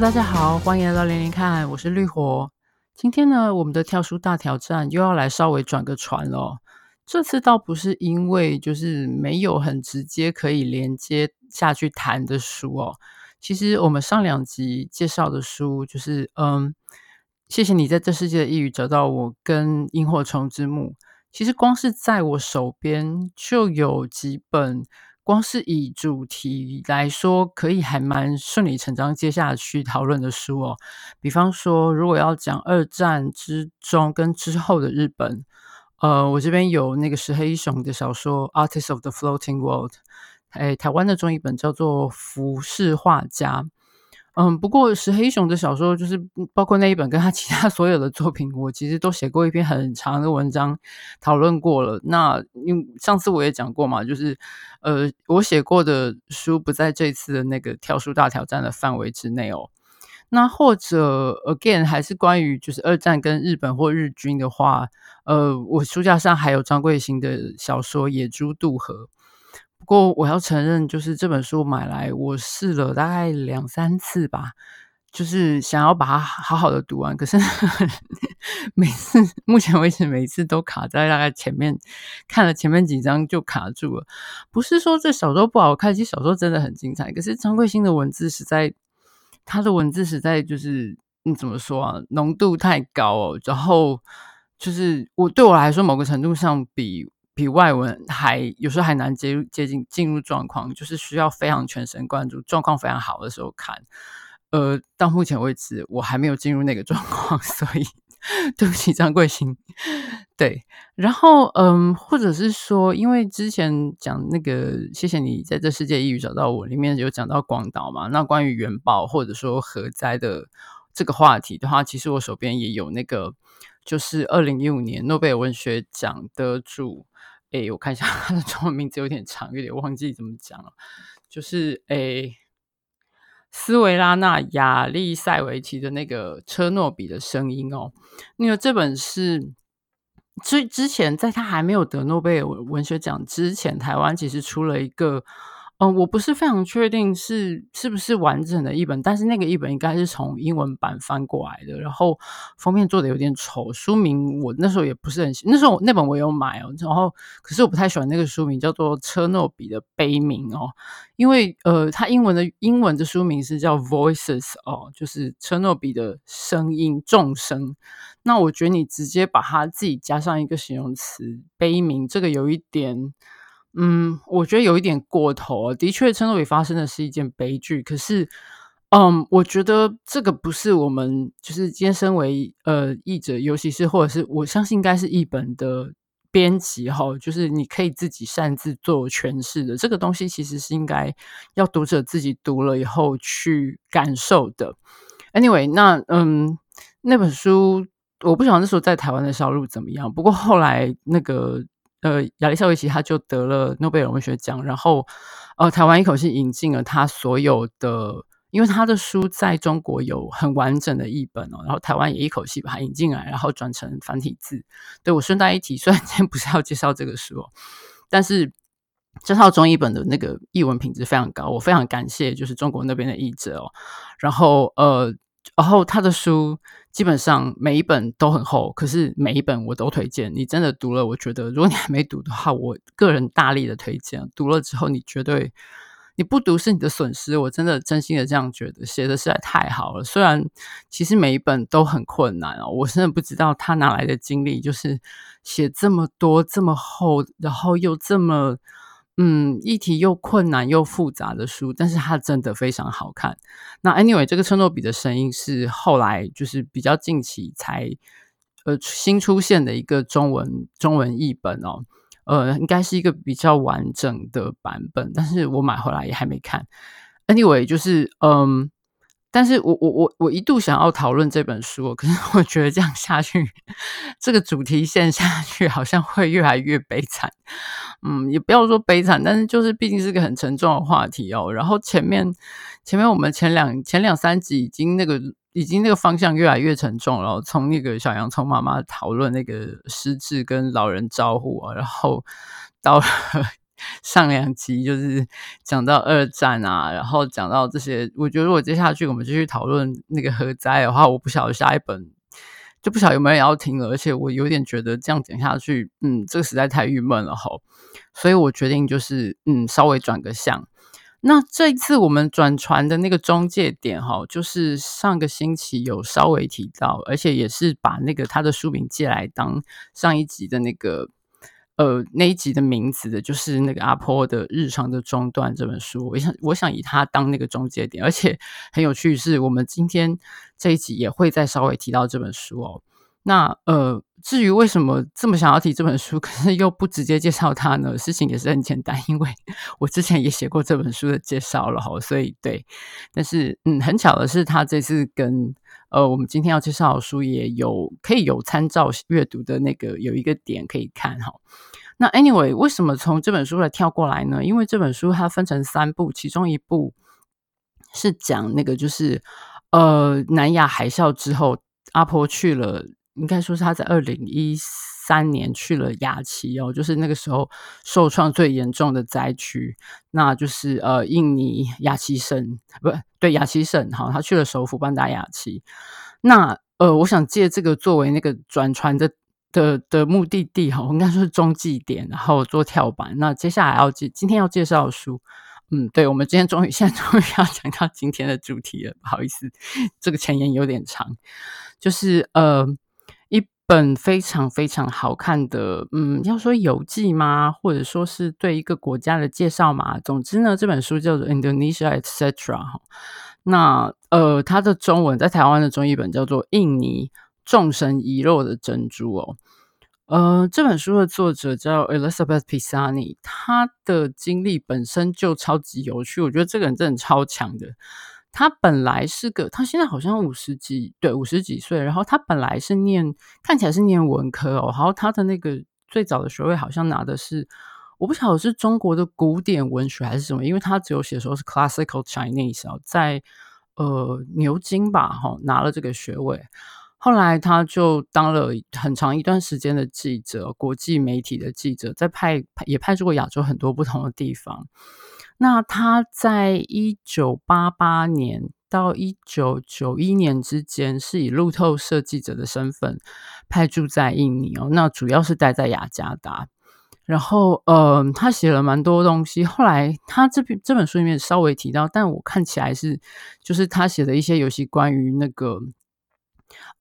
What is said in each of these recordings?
大家好，欢迎来到连连看，我是绿火。今天呢，我们的跳书大挑战又要来稍微转个船了。这次倒不是因为就是没有很直接可以连接下去谈的书哦。其实我们上两集介绍的书就是，嗯，谢谢你在这世界的异域找到我跟萤火虫之墓。其实光是在我手边就有几本。光是以主题来说，可以还蛮顺理成章接下去讨论的书哦。比方说，如果要讲二战之中跟之后的日本，呃，我这边有那个石黑一雄的小说《Artist of the Floating World》，哎，台湾的中译本叫做《浮世画家》。嗯，不过石黑一雄的小说就是包括那一本，跟他其他所有的作品，我其实都写过一篇很长的文章讨论过了。那因为上次我也讲过嘛，就是呃，我写过的书不在这次的那个跳书大挑战的范围之内哦。那或者 again 还是关于就是二战跟日本或日军的话，呃，我书架上还有张贵兴的小说《野猪渡河》。不过我要承认，就是这本书买来，我试了大概两三次吧，就是想要把它好好的读完。可是 每次目前为止，每次都卡在大概前面，看了前面几章就卡住了。不是说这小说不好看，其实小说真的很精彩。可是张贵兴的文字实在，他的文字实在就是，你怎么说啊？浓度太高哦。然后就是我对我来说，某个程度上比。比外文还有时候还难接接近进入状况，就是需要非常全神贯注，状况非常好的时候看。呃，到目前为止我还没有进入那个状况，所以对不起张贵兴。对，然后嗯，或者是说，因为之前讲那个谢谢你在这世界异域找到我里面有讲到广岛嘛，那关于原爆或者说核灾的这个话题的话，其实我手边也有那个，就是二零一五年诺贝尔文学奖得主。诶，我看一下他的中文名字有点长，有点忘记怎么讲了。就是诶，斯维拉纳·亚利塞维奇的那个《车诺比的声音》哦，那个这本是之之前在他还没有得诺贝尔文学奖之前，台湾其实出了一个。嗯，我不是非常确定是是不是完整的一本，但是那个一本应该是从英文版翻过来的，然后封面做的有点丑，书名我那时候也不是很喜，那时候那本我有买哦，然后可是我不太喜欢那个书名，叫做《车诺比的悲鸣》哦，因为呃，它英文的英文的书名是叫 Voices 哦，就是车诺比的声音众声，那我觉得你直接把它自己加上一个形容词悲鸣，这个有一点。嗯，我觉得有一点过头啊。的确，车诺比发生的是一件悲剧。可是，嗯，我觉得这个不是我们就是今天身为呃译者，尤其是或者是我相信应该是译本的编辑哈，就是你可以自己擅自做诠释的。这个东西其实是应该要读者自己读了以后去感受的。Anyway，那嗯，那本书我不晓得那时候在台湾的销路怎么样。不过后来那个。呃，亚利塞维奇他就得了诺贝尔文学奖，然后呃，台湾一口气引进了他所有的，因为他的书在中国有很完整的译本哦，然后台湾也一口气把它引进来，然后转成繁体字。对，我顺带一提，虽然今天不是要介绍这个书哦，但是这套中译本的那个译文品质非常高，我非常感谢就是中国那边的译者哦，然后呃。然后他的书基本上每一本都很厚，可是每一本我都推荐。你真的读了，我觉得如果你还没读的话，我个人大力的推荐。读了之后，你绝对你不读是你的损失。我真的真心的这样觉得，写的实在太好了。虽然其实每一本都很困难哦，我真的不知道他哪来的精力，就是写这么多这么厚，然后又这么。嗯，议题又困难又复杂的书，但是它真的非常好看。那 anyway，这个车诺比的声音是后来就是比较近期才呃新出现的一个中文中文译本哦，呃，应该是一个比较完整的版本，但是我买回来也还没看。Anyway，就是嗯。但是我我我我一度想要讨论这本书，可是我觉得这样下去，这个主题线下去好像会越来越悲惨。嗯，也不要说悲惨，但是就是毕竟是个很沉重的话题哦。然后前面前面我们前两前两三集已经那个已经那个方向越来越沉重了，从那个小洋葱妈妈讨论那个失智跟老人照护啊，然后到了上两集就是讲到二战啊，然后讲到这些，我觉得如果接下去我们继续讨论那个核灾的话，我不晓得下一本就不晓得有没有人要听了，而且我有点觉得这样讲下去，嗯，这个实在太郁闷了吼，所以我决定就是嗯，稍微转个向。那这一次我们转传的那个中介点哈，就是上个星期有稍微提到，而且也是把那个他的书名借来当上一集的那个呃那一集的名字的，就是那个阿婆的日常的中断这本书。我想我想以它当那个终结点，而且很有趣是，我们今天这一集也会再稍微提到这本书哦。那呃，至于为什么这么想要提这本书，可是又不直接介绍它呢？事情也是很简单，因为 我之前也写过这本书的介绍了哈，所以对。但是嗯，很巧的是，他这次跟呃我们今天要介绍的书也有可以有参照阅读的那个有一个点可以看哈。那 anyway，为什么从这本书来跳过来呢？因为这本书它分成三部，其中一部是讲那个就是呃南亚海啸之后，阿婆去了。应该说是他在二零一三年去了亚齐哦，就是那个时候受创最严重的灾区，那就是呃印尼亚齐省，不对，亚齐省哈，他去了首府班达亚齐。那呃，我想借这个作为那个转船的的的目的地哈，应该说是中继点，然后做跳板。那接下来要介今天要介绍的书，嗯，对，我们今天终于现在终于要讲到今天的主题了，不好意思，这个前言有点长，就是呃。本非常非常好看的，嗯，要说游记吗？或者说是对一个国家的介绍吗？总之呢，这本书叫做《Indonesia Etc.》那呃，它的中文在台湾的中译本叫做《印尼众神遗落的珍珠》哦。呃，这本书的作者叫 Elizabeth Pisani，他的经历本身就超级有趣，我觉得这个人真的超强的。他本来是个，他现在好像五十几，对，五十几岁。然后他本来是念，看起来是念文科哦。然后他的那个最早的学位好像拿的是，我不晓得是中国的古典文学还是什么，因为他只有写说是 Classical Chinese 哦，在呃牛津吧，哈、拿了这个学位。后来他就当了很长一段时间的记者，国际媒体的记者，在派也派出过亚洲很多不同的地方。那他在一九八八年到一九九一年之间，是以路透社记者的身份派驻在印尼哦。那主要是待在雅加达，然后呃，他写了蛮多东西。后来他这篇这本书里面稍微提到，但我看起来是就是他写的一些游戏关于那个。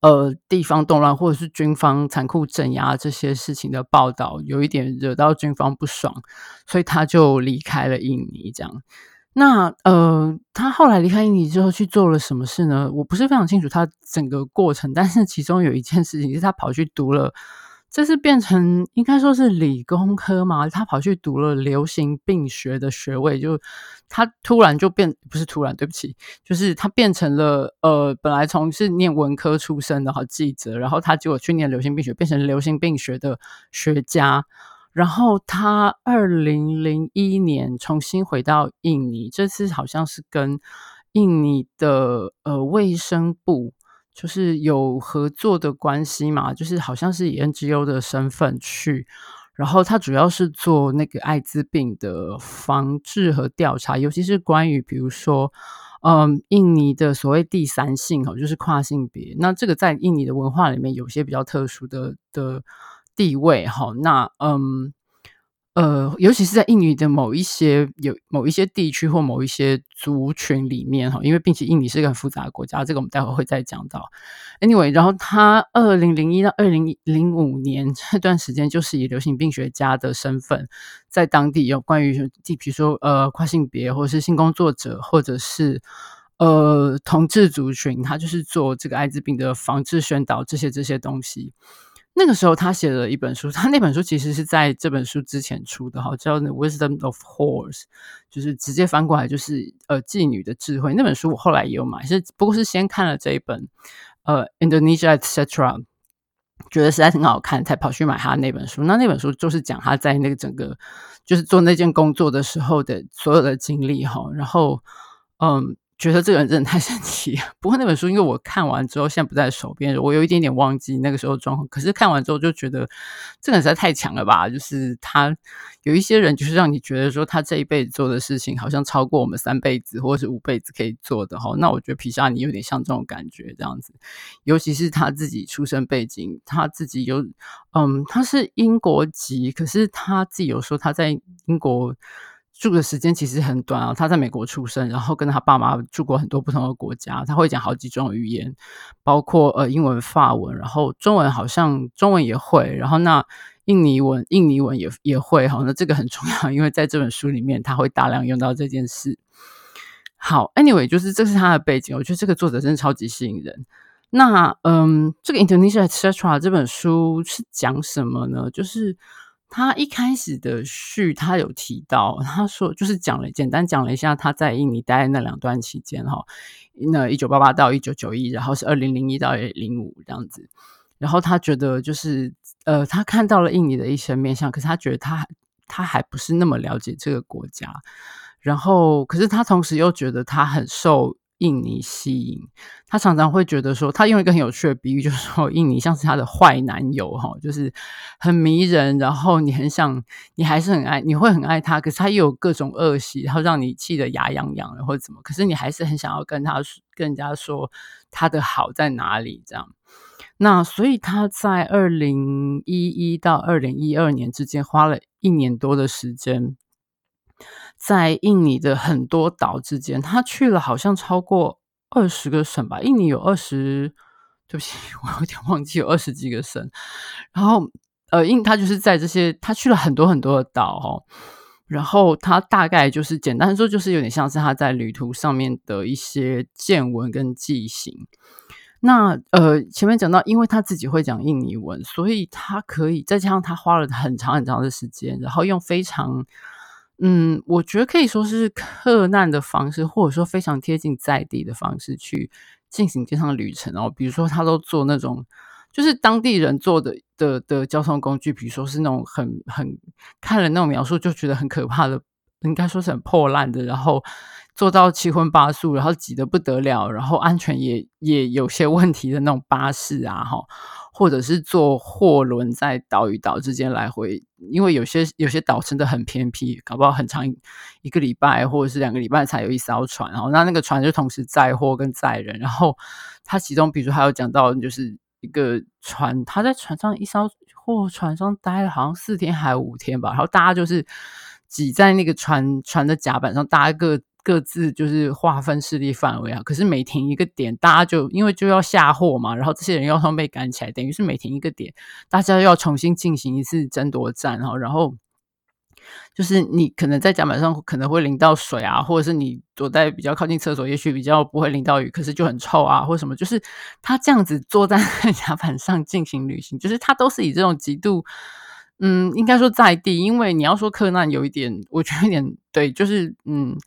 呃，地方动乱或者是军方残酷镇压这些事情的报道，有一点惹到军方不爽，所以他就离开了印尼。这样，那呃，他后来离开印尼之后去做了什么事呢？我不是非常清楚他整个过程，但是其中有一件事情是他跑去读了。这是变成应该说是理工科嘛？他跑去读了流行病学的学位，就他突然就变，不是突然，对不起，就是他变成了呃，本来从是念文科出身的哈记者，然后他结果去念流行病学，变成流行病学的学家。然后他二零零一年重新回到印尼，这次好像是跟印尼的呃卫生部。就是有合作的关系嘛，就是好像是以 NGO 的身份去，然后他主要是做那个艾滋病的防治和调查，尤其是关于比如说，嗯，印尼的所谓第三性哦，就是跨性别，那这个在印尼的文化里面有些比较特殊的的地位哈，那嗯。呃，尤其是在印尼的某一些有某一些地区或某一些族群里面哈，因为毕竟印尼是一个很复杂的国家，这个我们待会会再讲到。Anyway，然后他二零零一到二零零五年这段时间，就是以流行病学家的身份，在当地有关于比如说呃跨性别或者是性工作者或者是呃同志族群，他就是做这个艾滋病的防治宣导这些这些东西。那个时候，他写了一本书，他那本书其实是在这本书之前出的，哈，叫《The Wisdom of Whores》，就是直接翻过来就是呃妓女的智慧。那本书我后来也有买，是不过是先看了这一本呃《Indonesia Etc.》，觉得实在很好看，才跑去买他那本书。那那本书就是讲他在那个整个就是做那件工作的时候的所有的经历，哈，然后嗯。觉得这个人真的太 神奇。不过那本书，因为我看完之后，现在不在手边，我有一点点忘记那个时候状况。可是看完之后就觉得这个人实在太强了吧！就是他有一些人，就是让你觉得说他这一辈子做的事情，好像超过我们三辈子或者是五辈子可以做的哈。那我觉得皮沙尼有点像这种感觉这样子，尤其是他自己出生背景，他自己有嗯，他是英国籍，可是他自己有说他在英国。住的时间其实很短啊，他在美国出生，然后跟他爸妈住过很多不同的国家，他会讲好几种语言，包括呃英文、法文，然后中文好像中文也会，然后那印尼文、印尼文也也会哈，那这个很重要，因为在这本书里面他会大量用到这件事。好，anyway，就是这是他的背景，我觉得这个作者真的超级吸引人。那嗯，这个 Indonesia Etc. 这本书是讲什么呢？就是。他一开始的序，他有提到，他说就是讲了简单讲了一下他在印尼待那两段期间哈，那一九八八到一九九一，然后是二零零一到二零五这样子，然后他觉得就是呃，他看到了印尼的一些面向，可是他觉得他他还不是那么了解这个国家，然后可是他同时又觉得他很受。印尼吸引他，常常会觉得说，他用一个很有趣的比喻，就是说，印尼像是他的坏男友哈，就是很迷人，然后你很想，你还是很爱，你会很爱他，可是他又有各种恶习，然后让你气得牙痒痒的，或者怎么，可是你还是很想要跟他跟人家说他的好在哪里，这样。那所以他在二零一一到二零一二年之间花了一年多的时间。在印尼的很多岛之间，他去了好像超过二十个省吧。印尼有二十，对不起，我有点忘记有二十几个省。然后，呃，印他就是在这些，他去了很多很多的岛哦。然后他大概就是简单说，就是有点像是他在旅途上面的一些见闻跟记行。那呃，前面讲到，因为他自己会讲印尼文，所以他可以再加上他花了很长很长的时间，然后用非常。嗯，我觉得可以说是克难的方式，或者说非常贴近在地的方式去进行这趟旅程哦。比如说，他都坐那种就是当地人坐的的的交通工具，比如说是那种很很看了那种描述就觉得很可怕的，应该说是很破烂的，然后坐到七荤八素，然后挤得不得了，然后安全也 也有些问题的那种巴士啊，哈。或者是坐货轮在岛与岛之间来回，因为有些有些岛真的很偏僻，搞不好很长一个礼拜或者是两个礼拜才有一艘船，然后那那个船就同时载货跟载人，然后他其中比如说还有讲到就是一个船，他在船上一艘货船上待了好像四天还五天吧，然后大家就是挤在那个船船的甲板上，大家各。各自就是划分势力范围啊，可是每停一个点，大家就因为就要下货嘛，然后这些人要他们被赶起来，等于是每停一个点，大家要重新进行一次争夺战，然后然后就是你可能在甲板上可能会淋到水啊，或者是你躲在比较靠近厕所，也许比较不会淋到雨，可是就很臭啊，或什么，就是他这样子坐在 甲板上进行旅行，就是他都是以这种极度。嗯，应该说在地，因为你要说克难有一点，我觉得有点对，就是嗯。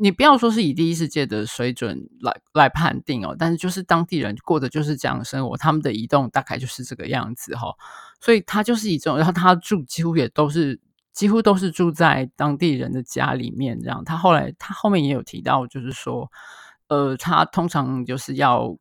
你不要说是以第一世界的水准来来判定哦，但是就是当地人过的就是这样生活，他们的移动大概就是这个样子哈，所以他就是以这种，然后他住几乎也都是几乎都是住在当地人的家里面这样。他后来他后面也有提到，就是说，呃，他通常就是要。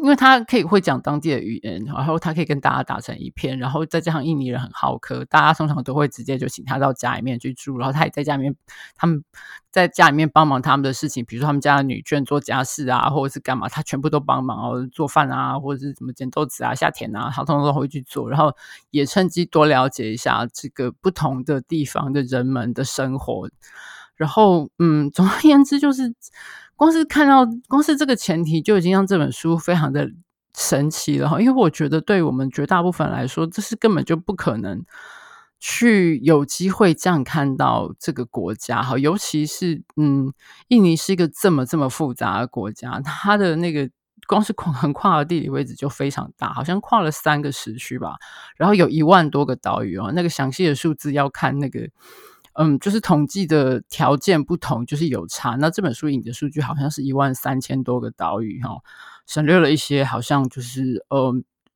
因为他可以会讲当地的语言，然后他可以跟大家打成一片，然后再加上印尼人很好客，大家通常都会直接就请他到家里面去住，然后他也在家里面，他们在家里面帮忙他们的事情，比如说他们家的女眷做家事啊，或者是干嘛，他全部都帮忙哦，做饭啊，或者是怎么捡豆子啊、下田啊，他通常都会去做，然后也趁机多了解一下这个不同的地方的人们的生活，然后嗯，总而言之就是。光是看到，光是这个前提就已经让这本书非常的神奇了哈。因为我觉得，对我们绝大部分来说，这是根本就不可能去有机会这样看到这个国家哈。尤其是，嗯，印尼是一个这么这么复杂的国家，它的那个光是横跨的地理位置就非常大，好像跨了三个时区吧。然后有一万多个岛屿哦，那个详细的数字要看那个。嗯，就是统计的条件不同，就是有差。那这本书引的数据好像是一万三千多个岛屿哈，省略了一些好像就是呃，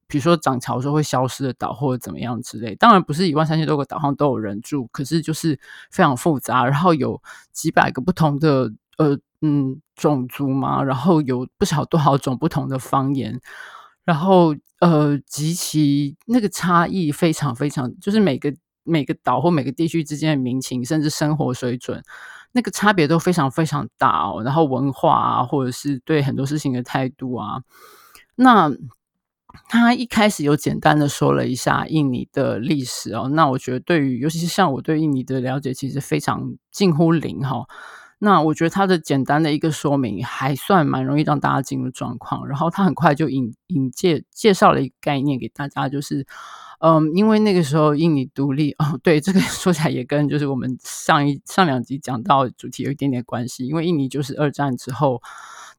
比如说涨潮时候会消失的岛或者怎么样之类。当然不是一万三千多个岛上都有人住，可是就是非常复杂，然后有几百个不同的呃嗯种族嘛，然后有不少多少种不同的方言，然后呃极其那个差异非常非常，就是每个每个岛或每个地区之间的民情，甚至生活水准，那个差别都非常非常大哦。然后文化啊，或者是对很多事情的态度啊，那。他一开始有简单的说了一下印尼的历史哦，那我觉得对于尤其是像我对印尼的了解，其实非常近乎零哈、那我觉得他的简单的一个说明还算蛮容易让大家进入状况，然后他很快就引引介介绍了一个概念给大家，就是嗯，因为那个时候印尼独立哦，对，这个 说起来也跟就是我们上一上两集讲到主题有一点点关系，因为印尼就是二战之后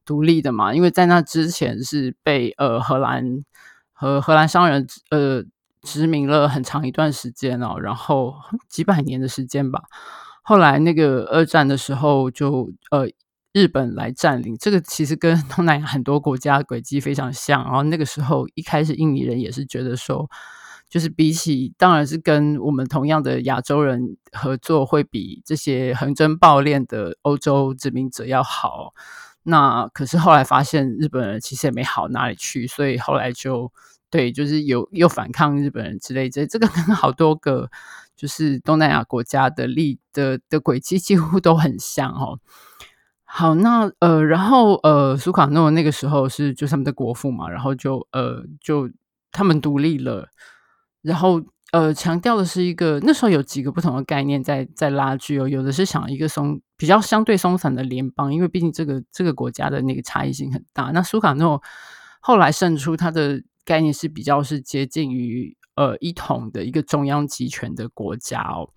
独立的嘛，因为在那之前是被呃荷兰。和荷兰商人呃殖民了很长一段时间哦，然后几百年的时间吧。后来那个二战的时候就呃日本来占领，这个其实跟东南亚很多国家轨迹非常像。然后那个时候一开始印尼人也是觉得说，就是比起当然是跟我们同样的亚洲人合作，会比这些横征暴敛的欧洲殖民者要好。那可是后来发现日本人其实也没好哪里去，所以后来就对，就是有又反抗日本人之类的。这个跟好多个就是东南亚国家的历的的轨迹几乎都很像哦。好，那呃，然后呃，苏卡诺那个时候是就是他们的国父嘛，然后就呃就他们独立了，然后。呃，强调的是一个那时候有几个不同的概念在在拉锯哦，有的是想一个松比较相对松散的联邦，因为毕竟这个这个国家的那个差异性很大。那苏卡诺后来胜出，它的概念是比较是接近于呃一统的一个中央集权的国家哦。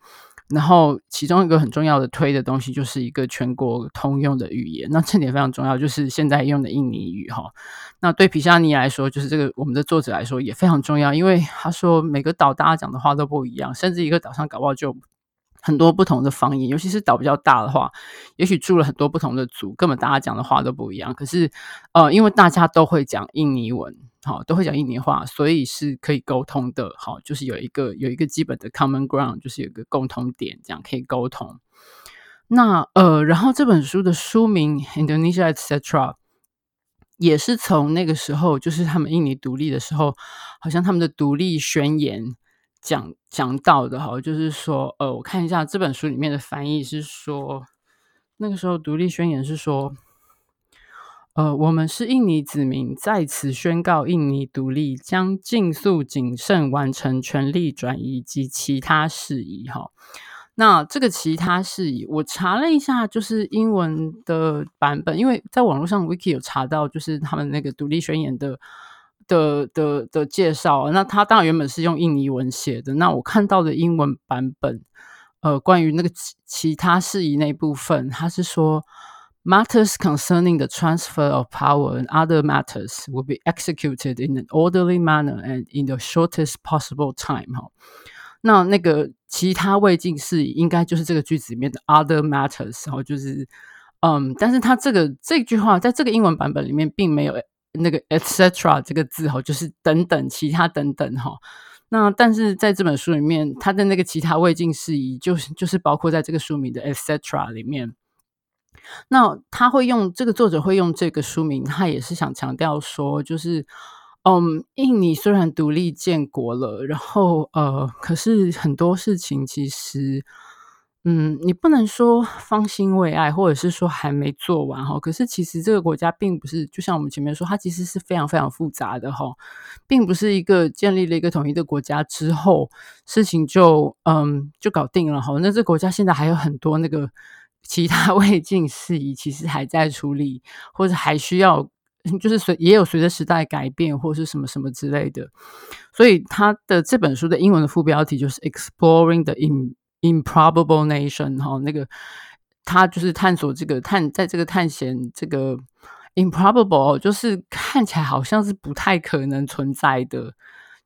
然后，其中一个很重要的推的东西，就是一个全国通用的语言。那这点非常重要，就是现在用的印尼语哈。那对皮夏尼来说，就是这个我们的作者来说也非常重要，因为他说每个岛大家讲的话都不一样，甚至一个岛上搞不好就很多不同的方言。尤其是岛比较大的话，也许住了很多不同的族，根本大家讲的话都不一样。可是，呃，因为大家都会讲印尼文。好，都会讲印尼话，所以是可以沟通的。好，就是有一个有一个基本的 common ground，就是有一个共同点，这样可以沟通。那呃，然后这本书的书名 Indonesia etc. 也是从那个时候，就是他们印尼独立的时候，好像他们的独立宣言讲讲到的。哈，就是说，呃，我看一下这本书里面的翻译是说，那个时候独立宣言是说。呃，我们是印尼子民，在此宣告印尼独立，将尽速谨慎完成权力转移及其他事宜。哈，那这个其他事宜，我查了一下，就是英文的版本，因为在网络上 Wiki 有查到，就是他们那个独立宣言的的的的介绍。那他当然原本是用印尼文写的，那我看到的英文版本，呃，关于那个其其他事宜那部分，他是说。Matters concerning the transfer of power and other matters will be executed in an orderly manner and in the shortest possible time。哈，那那个其他未尽事宜应该就是这个句子里面的 other matters。然后就是，嗯，但是它这个这句话在这个英文版本里面并没有那个 etc 这个字哈，就是等等其他等等哈。那但是在这本书里面，它的那个其他未尽事宜就是就是包括在这个书名的 etc 里面。 那他会用这个作者会用这个书名，他也是想强调说，就是，嗯，印尼虽然独立建国了，然后呃，可是很多事情其实，嗯，你不能说方兴未艾，或者是说还没做完哈。可是其实这个国家并不是，就像我们前面说，它其实是非常非常复杂的哈，并不是一个建立了一个统一的国家之后，事情就嗯就搞定了哈。那这国家现在还有很多那个。其他 未尽事宜其实还在处理，或者还需要，就是随也有随着时代改变，或是什么什么之类的。所以他的这本书的英文的副标题就是 “Exploring the Improbable Nation”，哈，那个他就是探索这个探，在这个探险这个 improbable，就是看起来好像是不太可能存在的。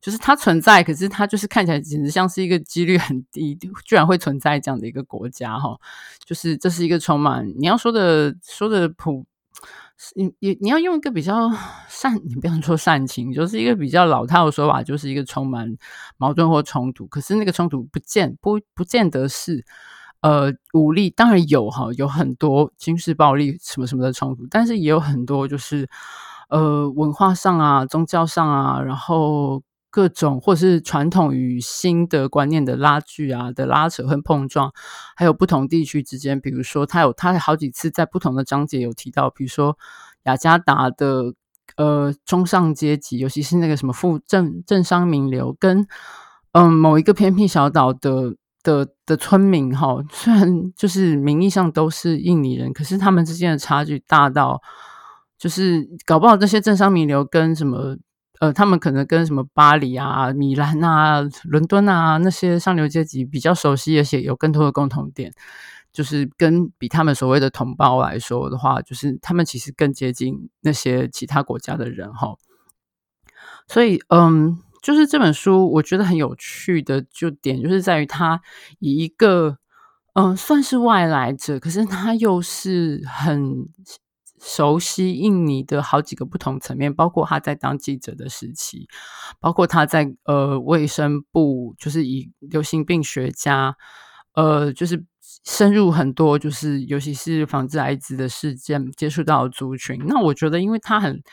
就是它存在，可是它就是看起来简直像是一个几率很低，居然会存在这样的一个国家哈。就是这是一个充满你要说的说的普，你你你要用一个比较善，你不要说善情，就是一个比较老套的说法，就是一个充满矛盾或冲突。可是那个冲突不见不不见得是呃武力，当然有哈，有很多军事暴力什么什么的冲突，但是也有很多就是呃文化上啊、宗教上啊，然后。各种或是传统与新的观念的拉锯啊的拉扯和碰撞，还有不同地区之间，比如说他有他好几次在不同的章节有提到，比如说雅加达的呃中上阶级，尤其是那个什么富政政商名流，跟嗯某一个偏僻小岛的的的村民哈，虽然就是名义上都是印尼人，可是他们之间的差距大到，就是搞不好这些政商名流跟什么。呃，他们可能跟什么巴黎啊、米兰啊、伦敦啊那些上流阶级比较熟悉，而且有更多的共同点，就是跟比他们所谓的同胞来说的话，就是他们其实更接近那些其他国家的人哈。所以，嗯，就是这本书我觉得很有趣的就点，就是在于他以一个嗯算是外来者，可是他又是很。熟悉印尼的好几个不同层面，包括他在当记者的时期，包括他在呃卫生部，就是以流行病学家，呃，就是深入很多，就是尤其是防治艾滋的事件接触到族群。那我觉得，因为他很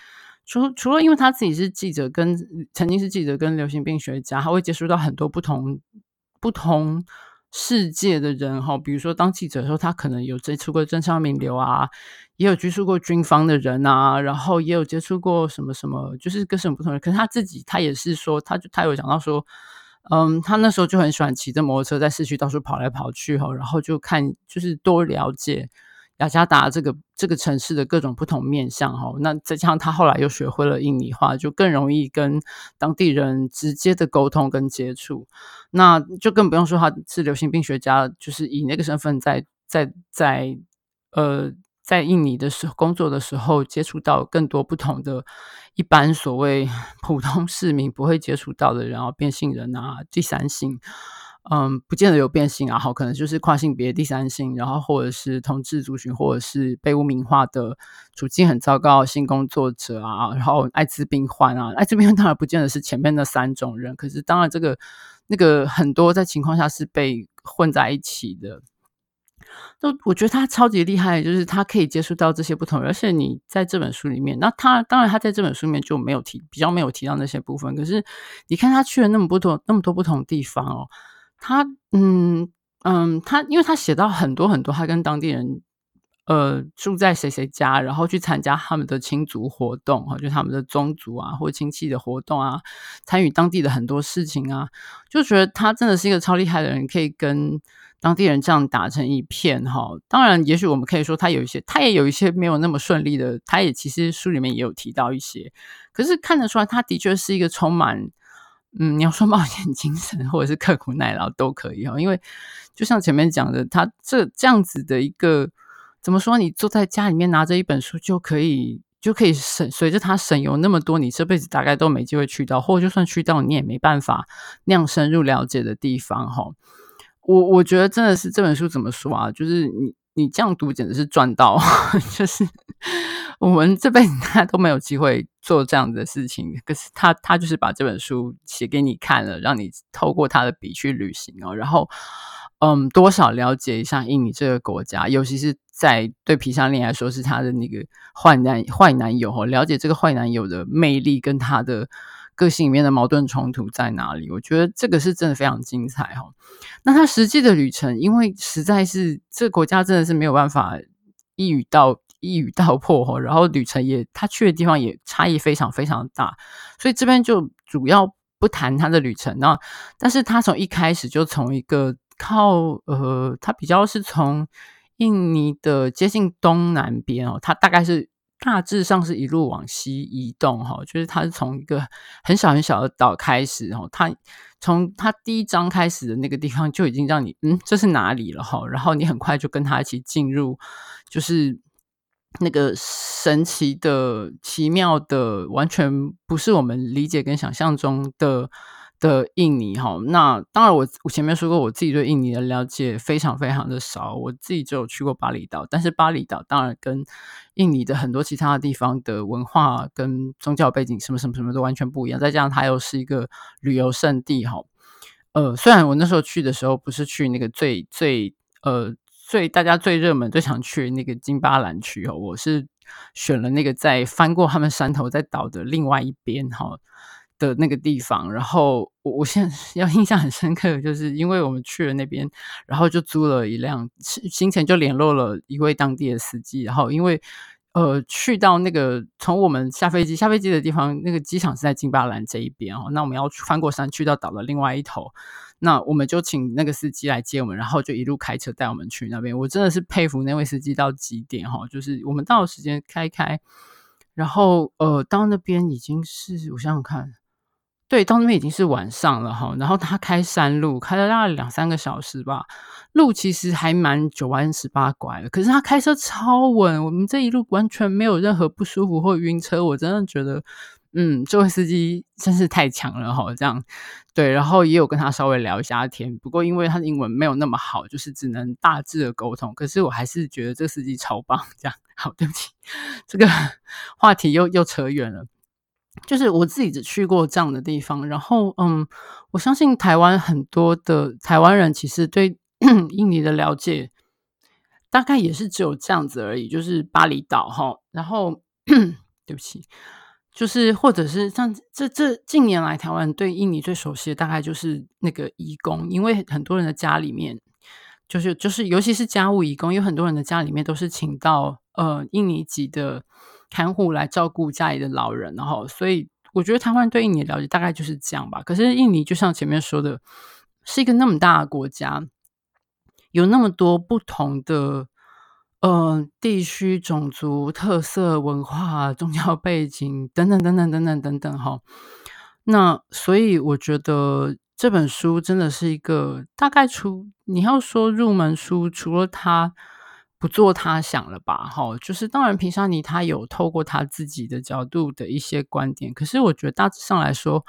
除除了因为他自己是记者，跟曾经是记者跟流行病学家，他会接触到很多不同不同世界的人哈。比如说当记者的时候，他可能有接触过政商名流啊。也有接触过军方的人啊，然后也有接触过什么什么，就是跟什么不同人。可是他自己，他也是说，他就他有讲到说，嗯，他那时候就很喜欢骑着摩托车在市区到处跑来跑去哈，然后就看，就是多了解雅加达这个这个城市的各种不同面向哈。那再加上他后来又学会了印尼话，就更容易跟当地人直接的沟通跟接触。那就更不用说他是流行病学家，就是以那个身份在在在呃。在印尼的时候工作的时候，接触到更多不同的一般所谓普通市民不会接触到的人啊，变性人啊，第三性，嗯，不见得有变性啊，好，可能就是跨性别第三性，然后或者是同志族群，或者是被污名化的处境很糟糕性工作者啊，然后艾滋病患啊，艾滋病患当然不见得是前面那三种人，可是当然这个那个很多在情况下是被混在一起的。就我觉得他超级厉害，就是他可以接触到这些不同，而且你在这本书里面，那他当然他在这本书里面就没有提，比较没有提到那些部分。可是你看他去了那么不同那么多不同地方哦，他嗯嗯，他因为他写到很多很多，他跟当地人呃住在谁谁家，然后去参加他们的亲族活动哈，就他们的宗族啊或亲戚的活动啊，参与当地的很多事情啊，就觉得他真的是一个超厉害的人，可以跟。当地人这样打成一片哈，当然，也许我们可以说他有一些，他也有一些没有那么顺利的，他也其实书里面也有提到一些，可是看得出来，他的确是一个充满，嗯，你要说冒险精神或者是刻苦耐劳都可以哈，因为就像前面讲的，他这这样子的一个，怎么说，你坐在家里面拿着一本书就可以就可以省，随着他省油那么多，你这辈子大概都没机会去到，或者就算去到，你也没办法那样深入了解的地方哈。我我觉得真的是这本书怎么说啊？就是你你这样读简直是赚到，就是 我们这辈子 他都没有机会做这样的事情，可是他他就是把这本书写给你看了，让你透过他的笔去旅行哦，然后嗯，多少了解一下印尼这个国家，尤其是在对皮夏恋来说是他的那个坏男坏男友哦，了解这个坏男友的魅力跟他的。个性里面的矛盾冲突在哪里？我觉得这个是真的非常精彩哈。那他实际的旅程，因为实在是这个国家真的是没有办法一语道一语道破哈。然后旅程也他去的地方也差异非常非常大，所以这边就主要不谈他的旅程。那但是他从一开始就从一个靠呃，他比较是从印尼的接近东南边哦，他大概是。大致上是一路往西移动，哈，就是它是从一个很小很小的岛开始，哈，它从它第一章开始的那个地方就已经让你，嗯，这是哪里了，哈，然后你很快就跟他一起进入，就是那个神奇的、奇妙的，完全不是我们理解跟想象中的。的印尼哈，那当然我我前面说过，我自己对印尼的了解非常非常的少，我自己只有去过巴厘岛，但是巴厘岛当然跟印尼的很多其他地方的文化跟宗教背景什么什么什么都完全不一样，再加上它又是一个旅游胜地哈，呃，虽然我那时候去的时候不是去那个最最呃最大家最热门、最想去那个金巴兰区哦，我是选了那个在翻过他们山头，在岛的另外一边哈的那个地方。然后我我现在要印象很深刻，就是因为我们去了那边，然后就租了一辆，行前就联络了一位当地的司机，然后因为。呃，去到那个从我们下飞机下飞机的地方，那个机场是在金巴兰这一边哦。那我们要翻过山去到岛的另外一头，那我们就请那个司机来接我们，然后就一路开车带我们去那边。我真的是佩服那位司机到极点哈，就是我们到时间开开，然后呃到那边已经是我想想看。对，到那边已经是晚上了哈，然后他开山路，开了大概两三个小时吧，路其实还蛮九弯十八拐的，可是他开车超稳，我们这一路完全没有任何不舒服或晕车，我真的觉得，嗯，这位司机真是太强了哈，这样，对，然后也有跟他稍微聊一下天，不过因为他的英文没有那么好，就是只能大致的沟通，可是我还是觉得这司机超棒，这样，好，对不起，这个 话题又又扯远了。就是我自己只去过这样的地方，然后嗯，我相信台湾很多的台湾人其实对 印尼的了解大概也是只有这样子而已，就是巴厘岛哈，然后 对不起，就是或者是像这这近年来台湾对印尼最熟悉的大概就是那个义工，因为很多人的家里面就是就是尤其是家务义工，有很多人的家里面都是请到呃印尼籍的。看护来照顾家里的老人，然后，所以我觉得台湾对印尼的了解大概就是这样吧。可是印尼就像前面说的，是一个那么大的国家，有那么多不同的呃地区、种族特色、文化、宗教背景等等等等等等等等哈。那所以我觉得这本书真的是一个大概除你要说入门书，除了他。不做他想了吧，哈，就是当然平沙尼他有透过他自己的角度的一些观点，可是我觉得大致上来说，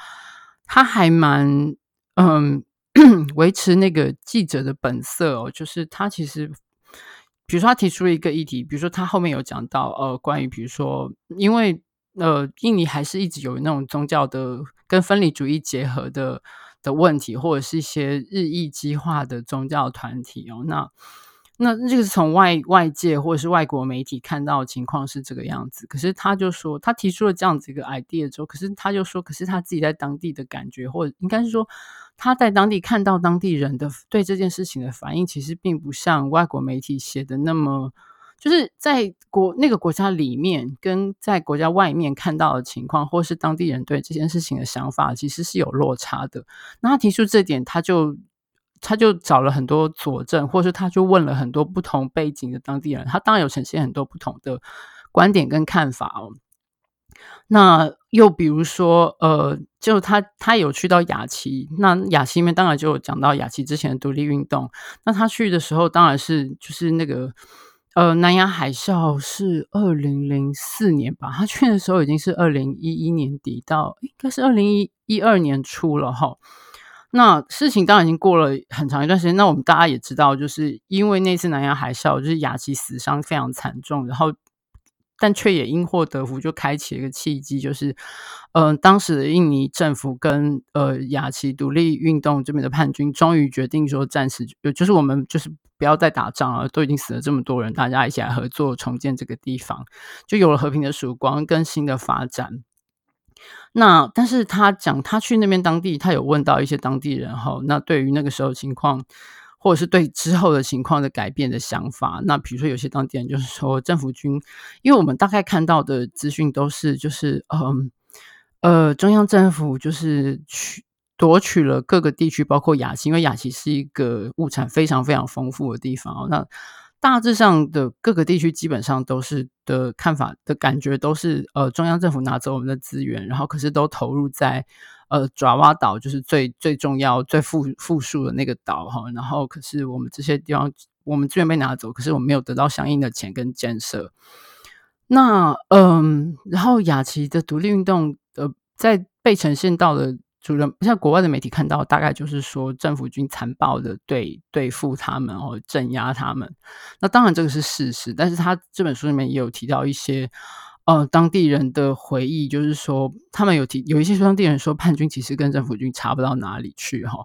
他还蛮嗯 维持那个记者的本色哦，就是他其实比如说他提出了一个议题，比如说他后面有讲到呃关于比如说因为呃印尼还是一直有那种宗教的跟分离主义结合的的问题，或者是一些日益激化的宗教团体哦，那。那这个是从外外界或者是外国媒体看到的情况是这个样子，可是他就说他提出了这样子一个 idea 之后，可是他就说，可是他自己在当地的感觉，或者应该是说他在当地看到当地人的对这件事情的反应，其实并不像外国媒体写的那么，就是在国那个国家里面跟在国家外面看到的情况，或是当地人对这件事情的想法，其实是有落差的。那他提出这点，他就。他就找了很多佐证，或是他就问了很多不同背景的当地人，他当然有呈现很多不同的观点跟看法哦。那又比如说，呃，就他他有去到雅琪，那雅琪里面当然就有讲到雅琪之前的独立运动。那他去的时候，当然是就是那个呃南亚海啸是二零零四年吧，他去的时候已经是二零一一年底到应该是二零一一二年初了哈。那事情当然已经过了很长一段时间。那我们大家也知道，就是因为那次南洋海啸，就是雅琪死伤非常惨重，然后但却也因祸得福，就开启了一个契机，就是嗯、当时的印尼政府跟呃雅琪独立运动这边的叛军，终于决定说暂时就是我们就是不要再打仗了，都已经死了这么多人，大家一起来合作重建这个地方，就有了和平的曙光跟新的发展。那但是他讲他去那边当地，他有问到一些当地人哈，那对于那个时候情况，或者是对之后的情况的改变的想法，那比如说有些当地人就是说政府军，因为我们大概看到的资讯都是就是嗯呃中央政府就是取夺取了各个地区，包括雅琪，因为雅琪是一个物产非常非常丰富的地方，那。大致上的各个地区基本上都是的看法的感觉都是，呃，中央政府拿走我们的资源，然后可是都投入在呃爪哇岛，就是最最重要、最富富庶的那个岛哈。然后可是我们这些地方，我们资源被拿走，可是我们没有得到相应的钱跟建设。那嗯，然后雅琪的独立运动，呃，在被呈现到的。主人像国外的媒体看到，大概就是说政府军残暴的对对付他们，然后镇压他们。那当然这个是事实，但是他这本书里面也有提到一些呃当地人的回忆，就是说他们有提有一些当地人说叛军其实跟政府军差不到哪里去哈。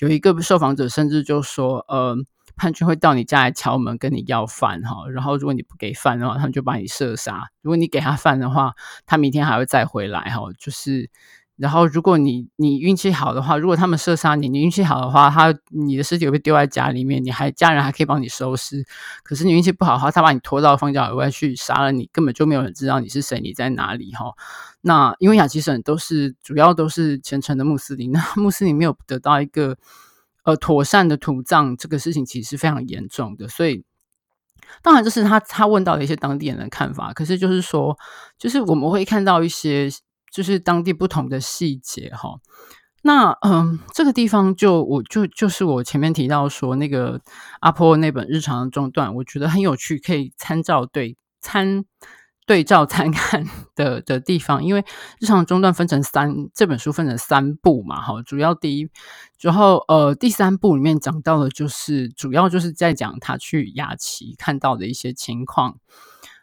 有一个受访者甚至就说，呃，叛军会到你家来敲门，跟你要饭哈。然后如果你不给饭的话，他们就把你射杀。如果你给他饭的话，他明天还会再回来哈。就是。然后，如果你你运气好的话，如果他们射杀你，你运气好的话，他你的尸体会被丢在家里面，你还家人还可以帮你收尸。可是你运气不好的话，他把你拖到荒郊野外去杀了你，根本就没有人知道你是谁，你在哪里哈。那因为亚齐省都是主要都是虔诚的穆斯林，那穆斯林没有得到一个呃妥善的土葬，这个事情其实是非常严重的。所以，当然这是他他问到的一些当地人的看法。可是就是说，就是我们会看到一些。就是当地不同的细节哈，那嗯，这个地方就我就就是我前面提到说那个阿坡那本日常的中断，我觉得很有趣，可以参照对参对照参看的的地方，因为日常中断分成三，这本书分成三部嘛，哈，主要第一，然后呃第三部里面讲到的就是主要就是在讲他去雅齐看到的一些情况。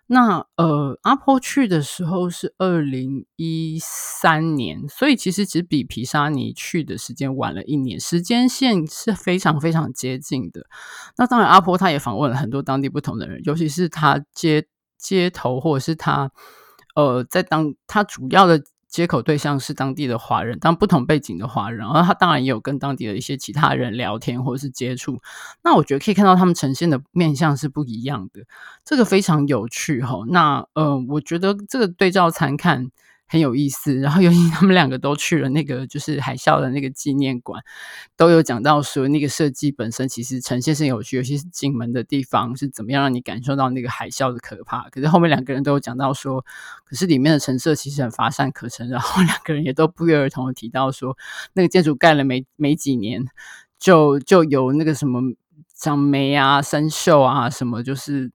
那呃，阿婆去的时候是二零一三年，所以其实只比皮沙尼去的时间晚了一年，时间线是非常非常接近的。那当然，阿婆他也访问了很多当地不同的人，尤其是他街街头或者是他呃，在当他主要的。接口对象是当地的华人，当不同背景的华人，然后他当然也有跟当地的一些其他人聊天或者是接触。那我觉得可以看到他们呈现的面相是不一样的，这个非常有趣哈。那呃，我觉得这个对照参看。很有意思，然后尤其他们两个都去了那个就是海啸的那个纪念馆，都有讲到说那个设计本身其实呈现是有趣，尤其是进门的地方是怎么样让你感受到那个海啸的可怕。可是后面两个人都有讲到说，可是里面的陈设其实很乏善可陈。然后两个人也都不约而同的提到说，那个建筑盖了没没几年，就就有那个什么长霉啊、生锈啊什么，就是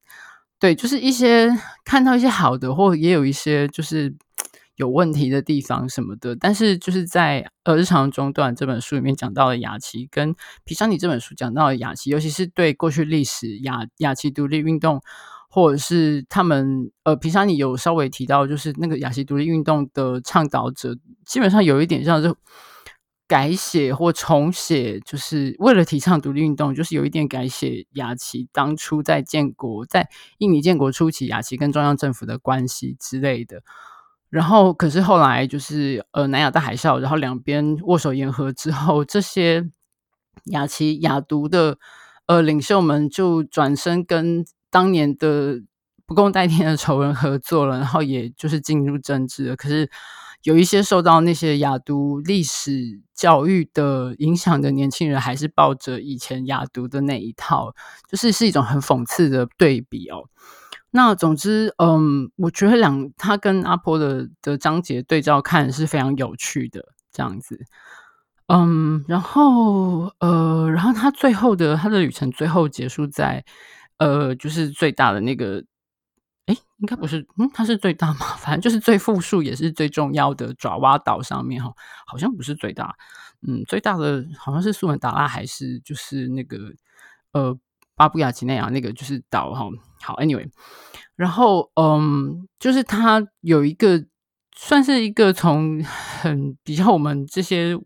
对，就是一些看到一些好的，或也有一些就是。有问题的地方什么的，但是就是在呃日常中断这本书里面讲到的雅齐，跟皮沙尼这本书讲到的雅齐，尤其是对过去历史雅雅齐独立运动，或者是他们呃皮沙尼有稍微提到，就是那个雅齐独立运动的倡导者，基本上有一点像是改写或重写，就是为了提倡独立运动，就是有一点改写雅齐当初在建国，在印尼建国初期，雅齐跟中央政府的关系之类的。然后，可是后来就是呃南亚大海啸，然后两边握手言和之后，这些雅齐雅独的呃领袖们就转身跟当年的不共戴天的仇人合作了，然后也就是进入政治了。可是有一些受到那些雅独历史教育的影响的年轻人，还是抱着以前雅独的那一套，就是是一种很讽刺的对比哦。那总之，嗯，我觉得两他跟阿婆的的章节对照看是非常有趣的这样子，嗯，然后呃，然后他最后的他的旅程最后结束在呃，就是最大的那个，诶，应该不是，嗯，他是最大嘛，反正就是最富庶也是最重要的爪哇岛上面哈，好像不是最大，嗯，最大的好像是苏门答腊还是就是那个呃。巴布亚几内亚那个就是岛哈，好，anyway，然后嗯，就是它有一个算是一个从很比较我们这些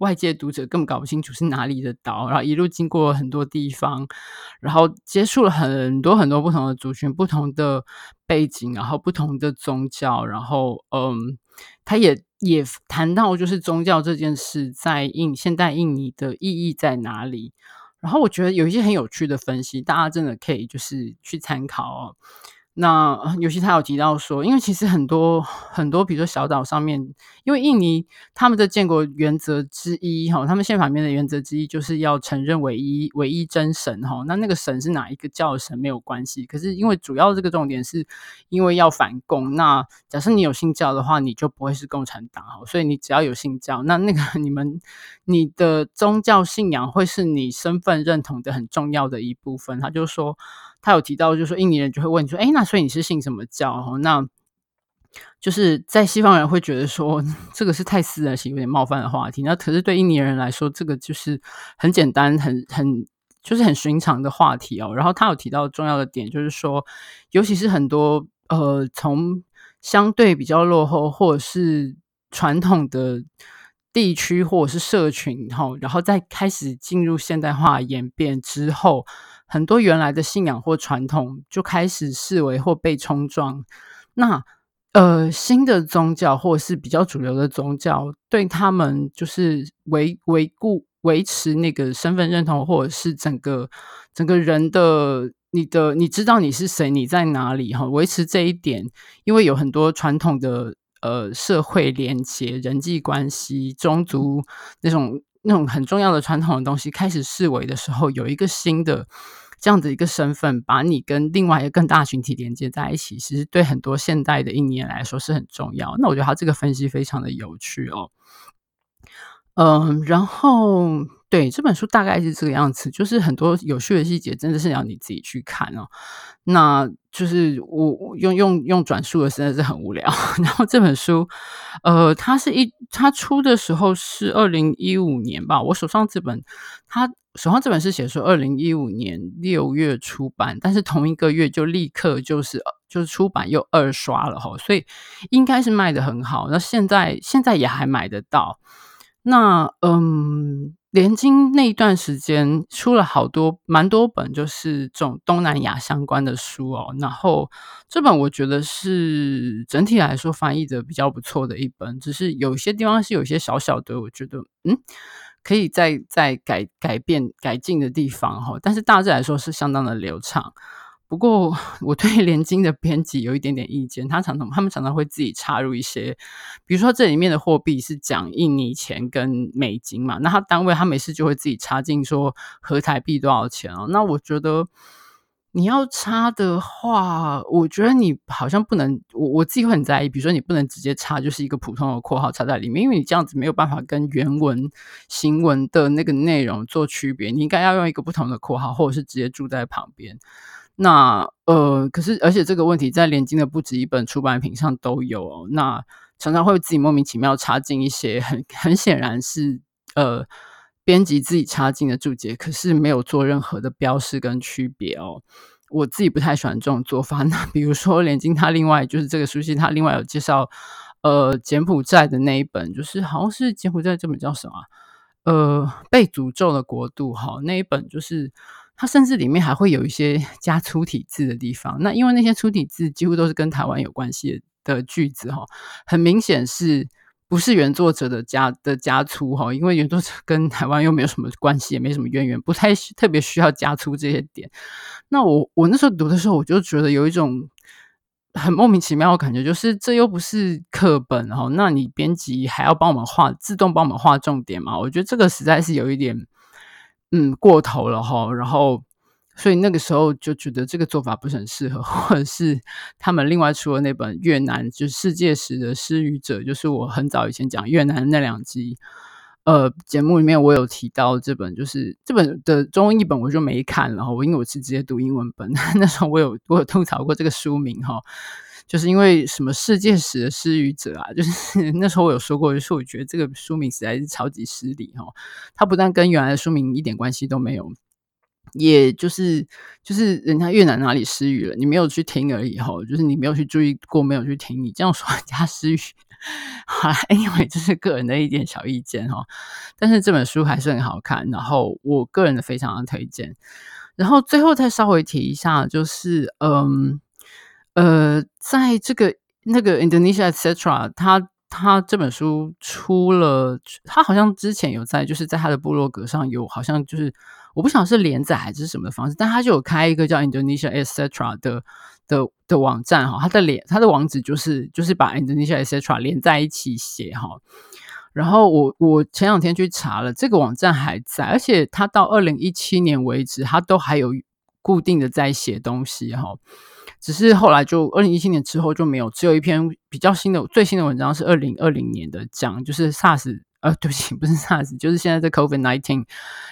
外界读者根本搞不清楚是哪里的岛，然后一路经过很多地方，然后接触了很多很多不同的族群、不同的背景，然后不同的宗教，然后嗯，他也也谈到就是宗教这件事在印现代印尼的意义在哪里。然后我觉得有一些很有趣的分析，大家真的可以就是去参考哦。那尤其他有提到说，因为其实很多很多，比如说小岛上面，因为印尼他们的建国原则之一哈，他们宪法里面的原则之一就是要承认唯一唯一真神哈。那那个神是哪一个教神没有关系，可是因为主要这个重点是因为要反共。那假设你有信教的话，你就不会是共产党哈。所以你只要有信教，那那个 你们你的宗教信仰会是你身份认同的很重要的一部分。他就说。他有提到，就是说印尼人就会问说：“哎，那所以你是信什么教？”那就是在西方人会觉得说这个是太私人、性有点冒犯的话题。那可是对印尼人来说，这个就是很简单、很很就是很寻常的话题哦。然后他有提到重要的点，就是说，尤其是很多呃，从相对比较落后或者是传统的地区或者是社群，然后然后再开始进入现代化演变之后。很多原来的信仰或传统就开始视为或被冲撞。那呃，新的宗教或是比较主流的宗教，对他们就是维维固维持那个身份认同，或者是整个整个人的你的你知道你是谁，你在哪里哈？维持这一点，因为有很多传统的呃社会连结、人际关系、宗族那种那种很重要的传统的东西开始视为的时候，有一个新的。这样子一个身份，把你跟另外一个更大群体连接在一起，其实对很多现代的印尼来说是很重要。那我觉得他这个分析非常的有趣哦。嗯，然后对这本书大概是这个样子，就是很多有趣的细节，真的是要你自己去看哦。那就是我用用用转述的，实在是很无聊。然后这本书，呃，它是一它出的时候是二零一五年吧，我手上这本它。手上这本是写说，二零一五年六月出版，但是同一个月就立刻就是就是出版又二刷了哈，所以应该是卖得很好。那现在现在也还买得到。那嗯，连经那一段时间出了好多蛮多本，就是这种东南亚相关的书哦。然后这本我觉得是整体来说翻译的比较不错的一本，只是有些地方是有些小小的，我觉得嗯。可以再再改改变改进的地方哈，但是大致来说是相当的流畅。不过我对联经的编辑有一点点意见，他常常他们常常会自己插入一些，比如说这里面的货币是讲印尼钱跟美金嘛，那他单位他每次就会自己插进说合台币多少钱哦，那我觉得。你要插的话，我觉得你好像不能，我我自己会很在意。比如说，你不能直接插，就是一个普通的括号插在里面，因为你这样子没有办法跟原文行文的那个内容做区别。你应该要用一个不同的括号，或者是直接注在旁边。那呃，可是而且这个问题在连经的不止一本出版品上都有哦。那常常会自己莫名其妙插进一些很很显然是呃。编辑自己插进的注解，可是没有做任何的标示跟区别哦。我自己不太喜欢这种做法。那比如说连经，他另外就是这个书系，他另外有介绍，呃，柬埔寨的那一本，就是好像是柬埔寨这本叫什么？呃，被诅咒的国度哈，那一本就是它甚至里面还会有一些加粗体字的地方。那因为那些粗体字几乎都是跟台湾有关系的句子哈，很明显是。不是原作者的加的加粗哈，因为原作者跟台湾又没有什么关系，也没什么渊源，不太特别需要加粗这些点。那我我那时候读的时候，我就觉得有一种很莫名其妙的感觉，就是这又不是课本哈，那你编辑还要帮我们画，自动帮我们画重点嘛？我觉得这个实在是有一点嗯过头了哈，然后。所以那个时候就觉得这个做法不是很适合，或者是他们另外出了那本越南就是世界史的失语者，就是我很早以前讲越南那两集，呃，节目里面我有提到这本，就是这本的中文译本我就没看，然后我因为我是直接读英文本，那时候我有我有吐槽过这个书名哈，就是因为什么世界史的失语者啊，就是 那时候我有说过，就是我觉得这个书名实在是超级失礼哈，它不但跟原来的书名一点关系都没有。也就是就是人家越南哪里失语了，你没有去听而已吼，就是你没有去注意过，没有去听，你这样说 人家失语，好啦，anyway，这是个人的一点小意见哦。但是这本书还是很好看，然后我个人的非常的推荐。然后最后再稍微提一下，就是嗯呃，在这个那个 Indonesia etc，他他这本书出了，他好像之前有在就是在他的部落格上有，好像就是。我不晓得是连载还是什么的方式，但他就有开一个叫 Indonesia etc 的的的网站哈，他的连他的网址就是就是把 Indonesia etc 连在一起写哈。然后我我前两天去查了，这个网站还在，而且他到二零一七年为止，他都还有固定的在写东西哈。只是后来就二零一七年之后就没有，只有一篇比较新的最新的文章是二零二零年的讲，就是 SARS。呃，对不起，不是 SARS，就是现在在 COVID-19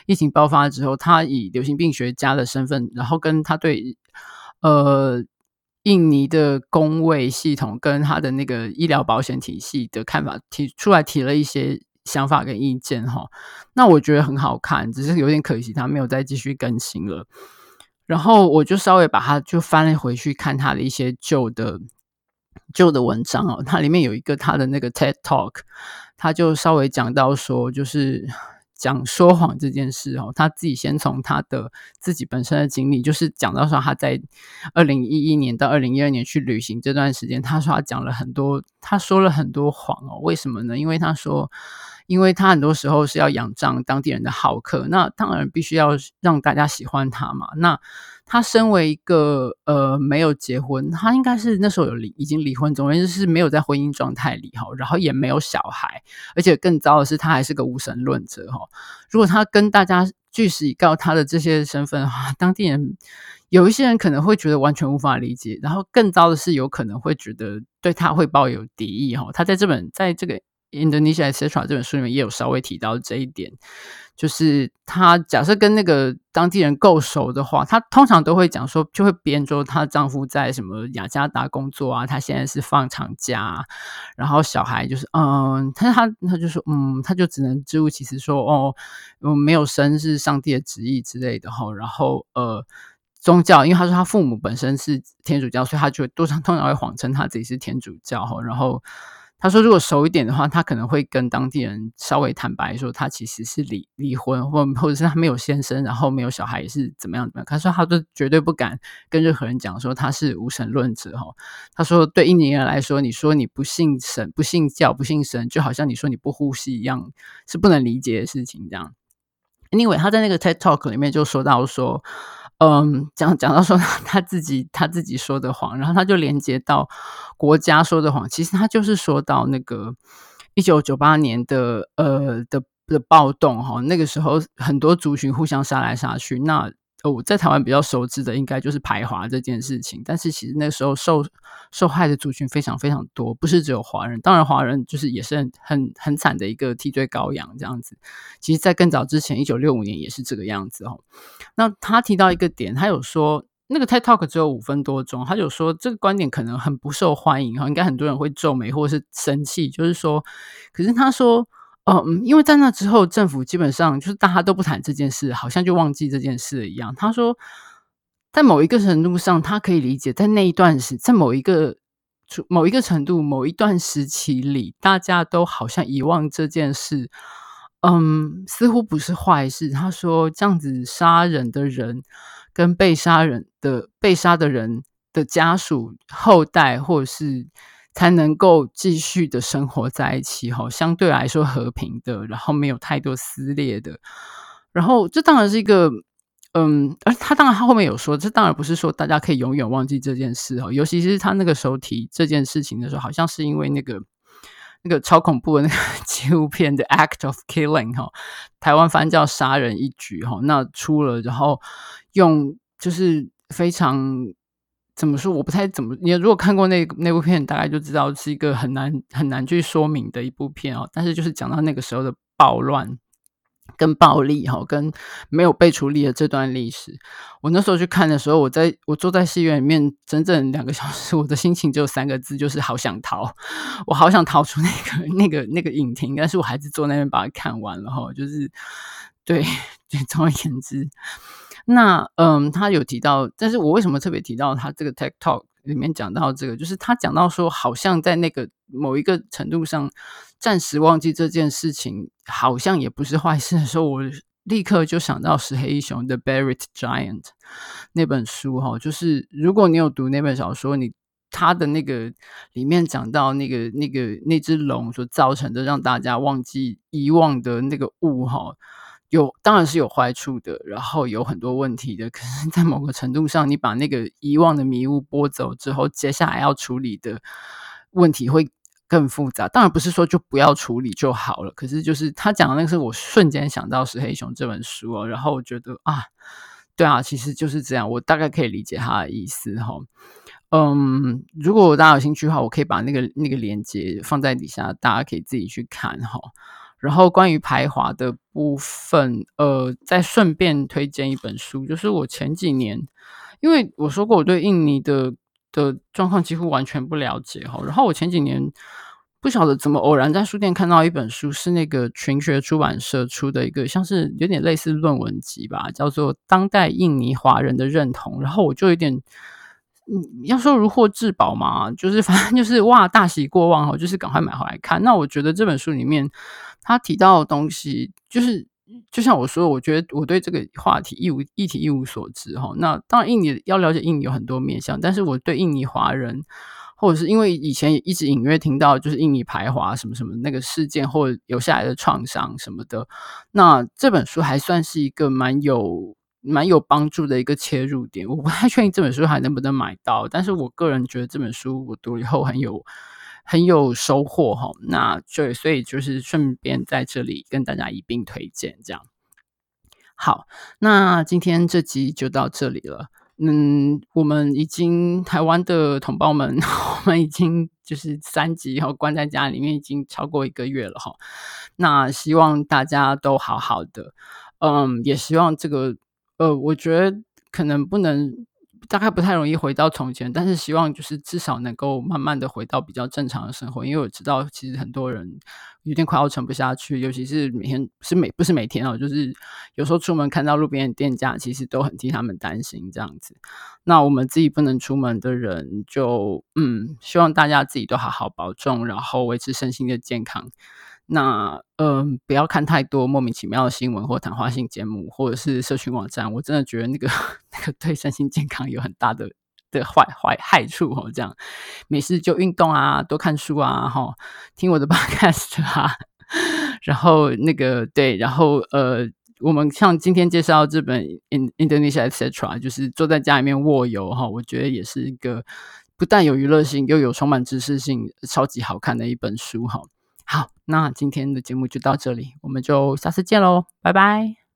疫情爆发之后，他以流行病学家的身份，然后跟他对呃印尼的公卫系统跟他的那个医疗保险体系的看法提出来，提了一些想法跟意见哈。那我觉得很好看，只是有点可惜他没有再继续更新了。然后我就稍微把它就翻了回去看他的一些旧的旧的文章哦，它里面有一个他的那个 TED Talk。他就稍微讲到说，就是讲说谎这件事哦，他自己先从他的自己本身的经历，就是讲到说他在二零一一年到二零一二年去旅行这段时间，他说他讲了很多，他说了很多谎哦。为什么呢？因为他说，因为他很多时候是要仰仗当地人的好客，那当然必须要让大家喜欢他嘛。那他身为一个呃没有结婚，他应该是那时候有离已经离婚，总而言之是没有在婚姻状态里哈，然后也没有小孩，而且更糟的是他还是个无神论者哈。如果他跟大家据实以告他的这些身份的话，当地人有一些人可能会觉得完全无法理解，然后更糟的是有可能会觉得对他会抱有敌意哈。他在这本在这个。Indonesia Etc. 这本书里面也有稍微提到这一点，就是他假设跟那个当地人够熟的话，他通常都会讲说，就会编说她丈夫在什么雅加达工作啊，她现在是放长假，然后小孩就是嗯，他他他就说嗯，他就只能支吾其词说哦，我没有生是上帝的旨意之类的哈，然后呃宗教，因为他说他父母本身是天主教，所以他就通常通常会谎称他自己是天主教哈，然后。他说：“如果熟一点的话，他可能会跟当地人稍微坦白说，他其实是离离婚，或或者是他没有先生，然后没有小孩，是怎么样怎么样。他说，他都绝对不敢跟任何人讲说他是无神论者。哈，他说，对印尼人来说，你说你不信神、不信教、不信神，就好像你说你不呼吸一样，是不能理解的事情。这样。Anyway，他在那个 TED Talk 里面就说到说。”嗯，讲讲到说他，他自己他自己说的谎，然后他就连接到国家说的谎。其实他就是说到那个一九九八年的呃的的暴动哈，那个时候很多族群互相杀来杀去。那哦，在台湾比较熟知的应该就是排华这件事情，但是其实那时候受受害的族群非常非常多，不是只有华人。当然，华人就是也是很很很惨的一个替罪羔羊这样子。其实，在更早之前，一九六五年也是这个样子哦。那他提到一个点，他有说那个 TED Talk 只有五分多钟，他有说这个观点可能很不受欢迎哈，应该很多人会皱眉或者是生气，就是说，可是他说。哦，嗯，因为在那之后，政府基本上就是大家都不谈这件事，好像就忘记这件事一样。他说，在某一个程度上，他可以理解，在那一段时，在某一个某一个程度、某一段时期里，大家都好像遗忘这件事。嗯，似乎不是坏事。他说，这样子杀人的人跟被杀人的被杀的人的家属、后代，或是。才能够继续的生活在一起，哈，相对来说和平的，然后没有太多撕裂的，然后这当然是一个，嗯，而他当然他后面有说，这当然不是说大家可以永远忘记这件事，哈，尤其是他那个时候提这件事情的时候，好像是因为那个那个超恐怖的那个 纪录片的《Act of Killing》哈，台湾翻叫杀人一举哈，那出了，然后用就是非常。怎么说？我不太怎么。你如果看过那那部片，大概就知道是一个很难很难去说明的一部片哦。但是就是讲到那个时候的暴乱跟暴力哈，跟没有被处理的这段历史。我那时候去看的时候，我在我坐在戏院里面整整两个小时，我的心情只有三个字，就是好想逃。我好想逃出那个那个那个影厅，但是我还是坐那边把它看完了哈。就是对，对，总而言之。那嗯，他有提到，但是我为什么特别提到他这个 TED Talk 里面讲到这个，就是他讲到说，好像在那个某一个程度上，暂时忘记这件事情，好像也不是坏事的时候，我立刻就想到石黑一雄的《Buried Giant》那本书哈，就是如果你有读那本小说，你他的那个里面讲到那个那个那只龙所造成的让大家忘记遗忘的那个物哈。有当然是有坏处的，然后有很多问题的。可是，在某个程度上，你把那个遗忘的迷雾拨走之后，接下来要处理的问题会更复杂。当然不是说就不要处理就好了。可是，就是他讲的那个，是我瞬间想到石黑雄这本书哦，然后我觉得啊，对啊，其实就是这样。我大概可以理解他的意思哈。嗯，如果大家有兴趣的话，我可以把那个那个链接放在底下，大家可以自己去看哈。然后关于排华的部分，呃，再顺便推荐一本书，就是我前几年，因为我说过我对印尼的的状况几乎完全不了解哈，然后我前几年不晓得怎么偶然在书店看到一本书，是那个群学出版社出的一个，像是有点类似论文集吧，叫做《当代印尼华人的认同》，然后我就有点。嗯，要说如获至宝嘛，就是反正就是哇，大喜过望哦，就是赶快买回来看。那我觉得这本书里面他提到的东西，就是就像我说，我觉得我对这个话题一无一题一无所知哈。那当然，印尼要了解印尼有很多面向，但是我对印尼华人，或者是因为以前也一直隐约听到就是印尼排华什么什么那个事件或者留下来的创伤什么的，那这本书还算是一个蛮有蛮有帮助的一个切入点。我不太确定这本书还能不能买到，但是我个人觉得这本书我读了以后很有。很有收获哈，那就所以就是顺便在这里跟大家一并推荐这样。好，那今天这集就到这里了。嗯，我们已经台湾的同胞们，我们已经就是三级哈，关在家里面已经超过一个月了哈。那希望大家都好好的，嗯，也希望这个呃，我觉得可能不能。大概不太容易回到从前，但是希望就是至少能够慢慢的回到比较正常的生活，因为我知道其实很多人有点快要撑不下去，尤其是每天是每不是每天哦，就是有时候出门看到路边的店家，其实都很替他们担心这样子。那我们自己不能出门的人就，就嗯，希望大家自己都好好保重，然后维持身心的健康。那嗯、不要看太多莫名其妙的新闻或谈话性节目，或者是社群网站。我真的觉得那个 那个对身心健康有很大的的坏坏害处哦。这样没事就运动啊，多看书啊，哈，听我的 podcast 啊。然后那个对，然后呃，我们像今天介绍这本《In Indonesia Etc》，就是坐在家里面卧游哈，我觉得也是一个不但有娱乐性，又有充满知识性，超级好看的一本书哈。好，那今天的节目就到这里，我们就下次见喽，拜拜。